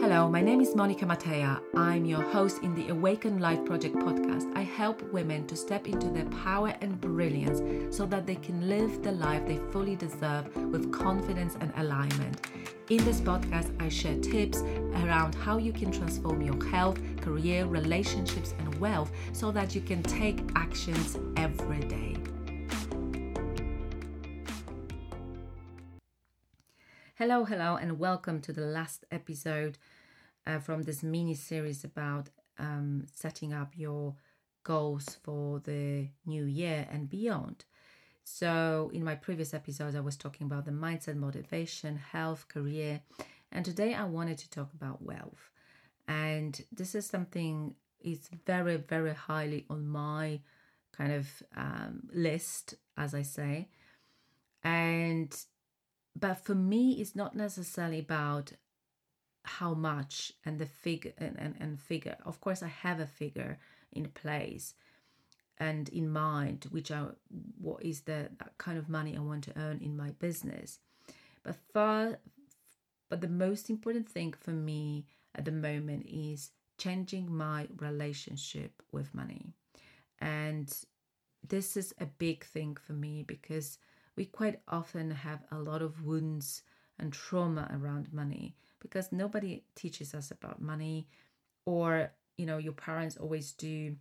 Hello, my name is Monika Mateja. I'm your host in the Awaken Life Project podcast. I help women to step into their power and brilliance so that they can live the life they fully deserve with confidence and alignment. In this podcast, I share tips around how you can transform your health, career, relationships, and wealth so that you can take actions every day. Hello, hello, and welcome to the last episode uh, from this mini series about um, setting up your goals for the new year and beyond. So, in my previous episodes, I was talking about the mindset, motivation, health, career, and today I wanted to talk about wealth. And this is something is very, very highly on my kind of um, list, as I say. And but for me it's not necessarily about how much and the figure and, and, and figure. Of course i have a figure in place and in mind which are what is the kind of money i want to earn in my business. But far but the most important thing for me at the moment is changing my relationship with money. And this is a big thing for me because we quite often have a lot of wounds and trauma around money because nobody teaches us about money or you know your parents always do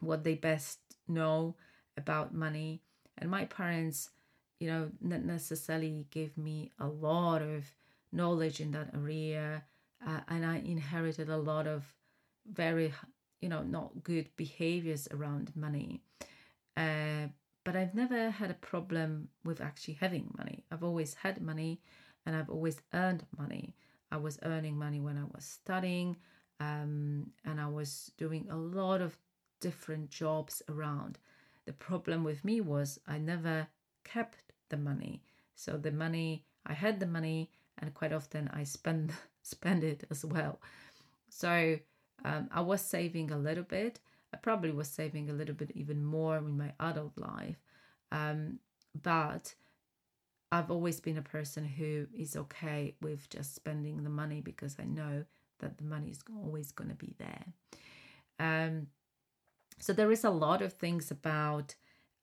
what they best know about money. And my parents you know not necessarily gave me a lot of knowledge in that area uh, and i inherited a lot of very you know not good behaviors around money. Uh, but I've never had a problem with actually having money. I've always had money and I've always earned money. I was earning money when I was studying um, and I was doing a lot of different jobs around. The problem with me was I never kept the money. So the money, I had the money and quite often I spend spend it as well. So um, I was saving a little bit I probably was saving a little bit even more in my adult life. Um, but I've always been a person who is okay with just spending the money because I know that the money is always going to be there. Um, so there is a lot of things about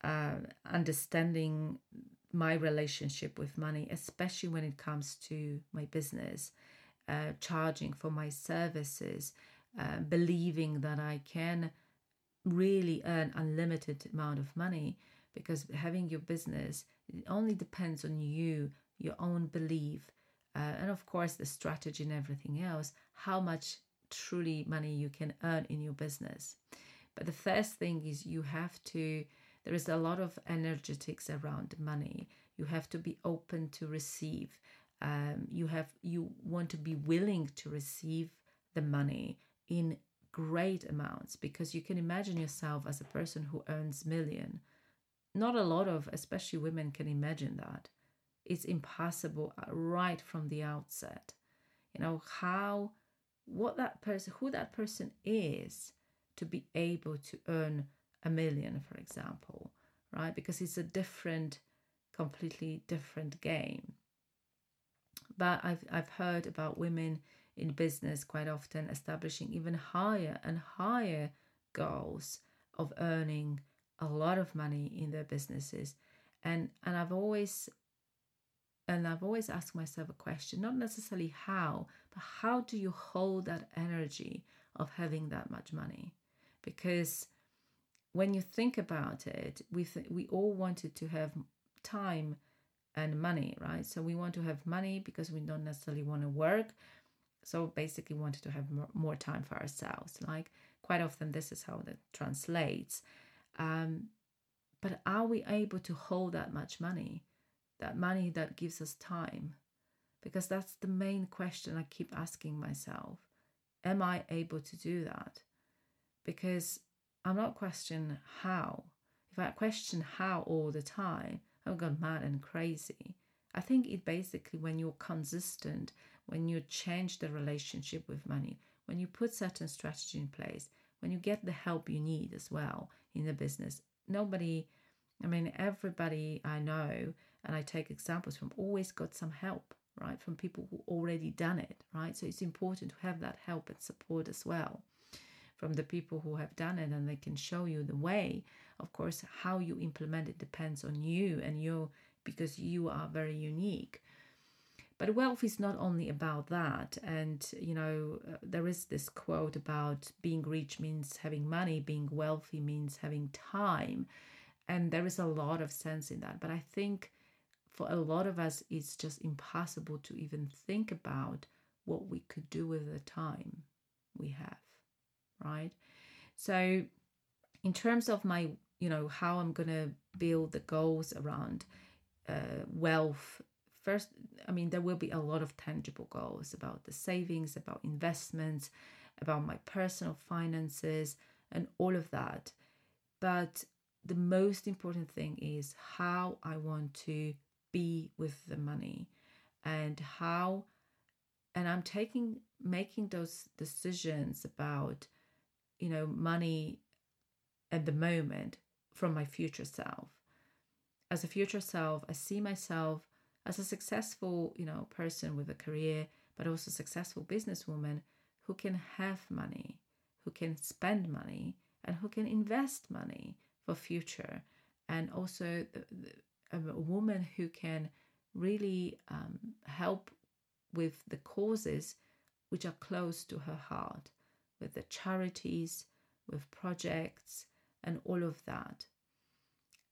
uh, understanding my relationship with money, especially when it comes to my business, uh, charging for my services, uh, believing that I can really earn unlimited amount of money because having your business it only depends on you your own belief uh, and of course the strategy and everything else how much truly money you can earn in your business. But the first thing is you have to there is a lot of energetics around money. You have to be open to receive um, you have you want to be willing to receive the money in great amounts because you can imagine yourself as a person who earns million. Not a lot of especially women can imagine that. It's impossible uh, right from the outset. You know how what that person who that person is to be able to earn a million for example right? Because it's a different completely different game. But i've i've heard about women in business quite often establishing even higher and higher goals of earning a lot of money in their businesses. And and I've always and I've always asked myself a question not necessarily how but how do you hold that energy of having that much money? Because when you think about it we th- we all wanted to have time and money right? So we want to have money because we don't necessarily want to work so basically wanted to have more, more time for ourselves. Like quite often this is how that translates. Um, but are we able to hold that much money that money that gives us time? Because that's the main question i keep asking myself. Am i able to do that? Because i'm not questioning how. If i question how all the time i've gone mad and crazy. I think it basically when you're consistent when you change the relationship with money, when you put certain strategy in place, when you get the help you need as well in the business. Nobody, I mean, everybody I know, and I take examples from, always got some help. right? From people who already done it, right? So it's important to have that help and support as well from the people who have done it and they can show you the way. Of course, how you implement it depends on you and you because you are very unique. But wealth is not only about that. And, you know, uh, there is this quote about being rich means having money, being wealthy means having time. And there is a lot of sense in that. But I think for a lot of us, it's just impossible to even think about what we could do with the time we have, right? So, in terms of my, you know, how I'm going to build the goals around uh, wealth, first, I mean, there will be a lot of tangible goals about the savings, about investments, about my personal finances, and all of that. But the most important thing is how I want to be with the money and how and i'm taking making those decisions about you know money at the moment from my future self as a future self i see myself as a successful you know person with a career but also successful businesswoman who can have money who can spend money and who can invest money for future and also a woman who can really um, help with the causes which are close to her heart, with the charities, with projects, and all of that.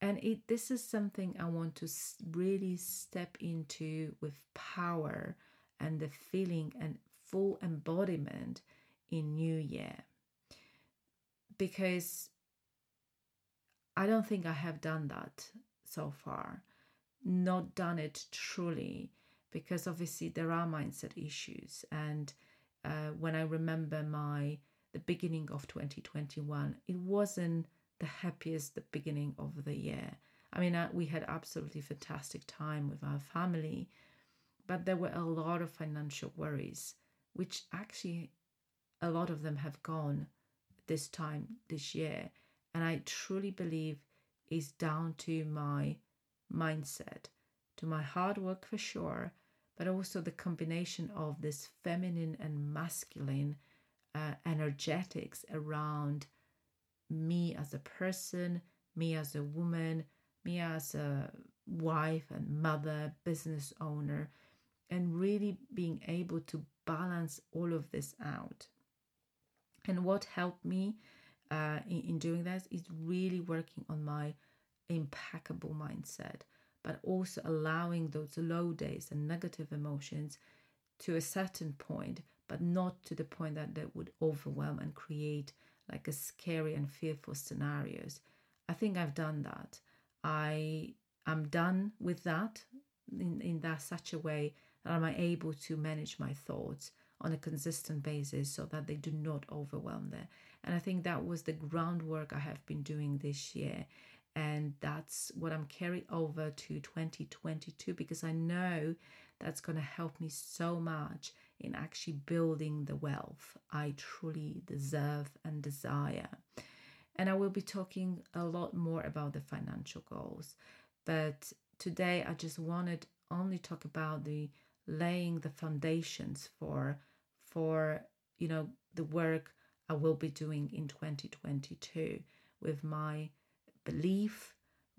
And it, this is something I want to really step into with power and the feeling and full embodiment in New Year. Because I don't think I have done that so far, not done it truly, because obviously there are mindset issues. And uh, when I remember my the beginning of 2021, it wasn't the happiest the beginning of the year. I mean, uh, we had absolutely fantastic time with our family, but there were a lot of financial worries, which actually a lot of them have gone this time this year. And I truly believe is down to my mindset, to my hard work for sure, but also the combination of this feminine and masculine uh, energetics around me as a person, me as a woman, me as a wife and mother, business owner, and really being able to balance all of this out. And what helped me uh, in, in doing that is really working on my impeccable mindset, but also allowing those low days and negative emotions to a certain point, but not to the point that that would overwhelm and create like a scary and fearful scenarios. I think I've done that. I am done with that in, in that such a way that I'm able to manage my thoughts on a consistent basis so that they do not overwhelm there. And I think that was the groundwork I have been doing this year. And that's what I'm carrying over to 2022 because I know that's going to help me so much in actually building the wealth I truly deserve and desire. And I will be talking a lot more about the financial goals. But today I just wanted only talk about the laying the foundations for for you know the work I will be doing in 2022 with my belief,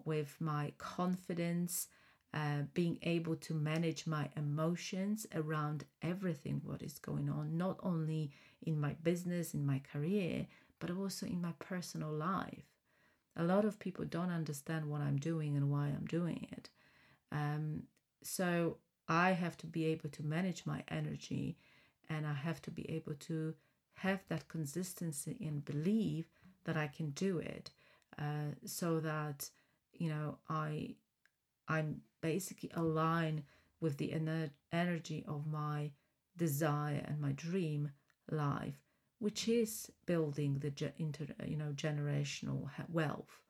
with my confidence, uh, being able to manage my emotions around everything what is going on, not only in my business, in my career, but also in my personal life. A lot of people don't understand what I'm doing and why I'm doing it. Um, so I have to be able to manage my energy and I have to be able to have that consistency and believe that I can do it uh, so that you know I I'm basically aligned with the ener- energy of my desire and my dream life which is building the ge- inter, you know generational wealth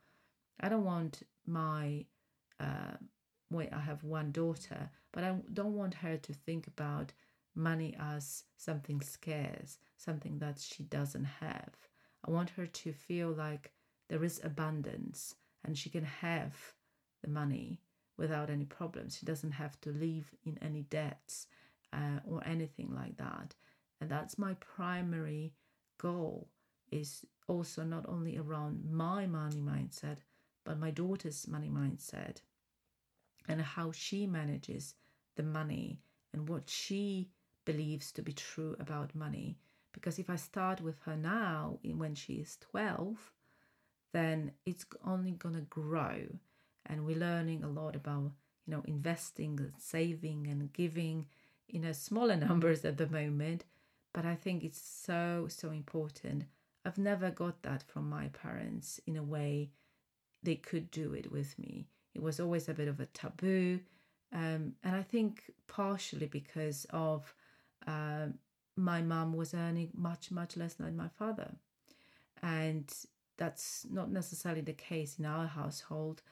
I don't want my uh, wait I have one daughter but I don't want her to think about money as something scarce, something that she doesn't have. I want her to feel like there is abundance and she can have the money without any problems. She doesn't have to live in any debts uh, or anything like that. And that's my primary goal is also not only around my money mindset, but my daughter's money mindset and how she manages the money and what she believes to be true about money. Because if I start with her now, when she is 12, then it's only going to grow. And we're learning a lot about, you know, investing and saving and giving in a smaller numbers at the moment. But I think it's so, so important. I've never got that from my parents in a way they could do it with me. It was always a bit of a taboo. Um, and I think partially because of uh, my mum was earning much, much less than my father. And that's not necessarily the case in our household,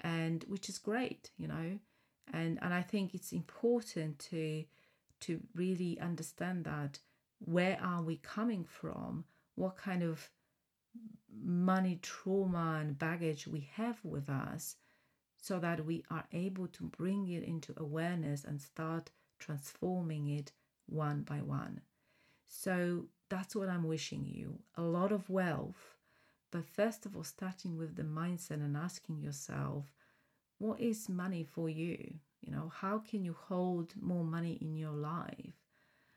and which is great, you know. And and I think it's important to to really understand that where are we coming from, what kind of money trauma and baggage we have with us so that we are able to bring it into awareness and start transforming it one by one. So that's what I'm wishing you a lot of wealth, but first of all, starting with the mindset and asking yourself, what is money for you? You know, how can you hold more money in your life?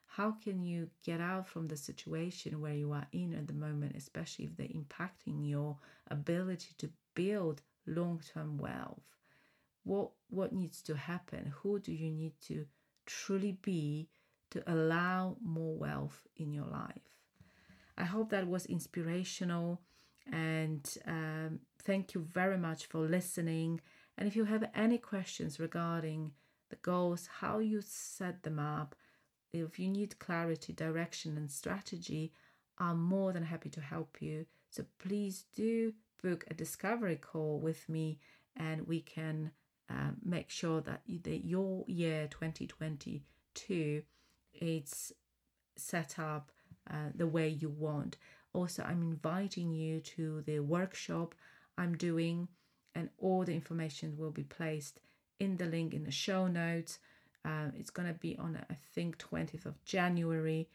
How can you get out from the situation where you are in at the moment, especially if they're impacting your ability to build long term wealth? What, what needs to happen? Who do you need to truly be to allow more wealth in your life? I hope that was inspirational and um, thank you very much for listening. And if you have any questions regarding the goals, how you set them up, if you need clarity, direction, and strategy, I'm more than happy to help you. So please do book a discovery call with me and we can uh, make sure that your year 2022 is set up uh, the way you want. Also, I'm inviting you to the workshop I'm doing, and all the information will be placed in the link in the show notes. Uh, it's going to be on, I think, 20th of January,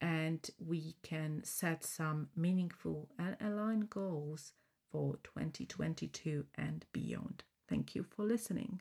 and we can set some meaningful and aligned goals for 2022 and beyond. Thank you for listening.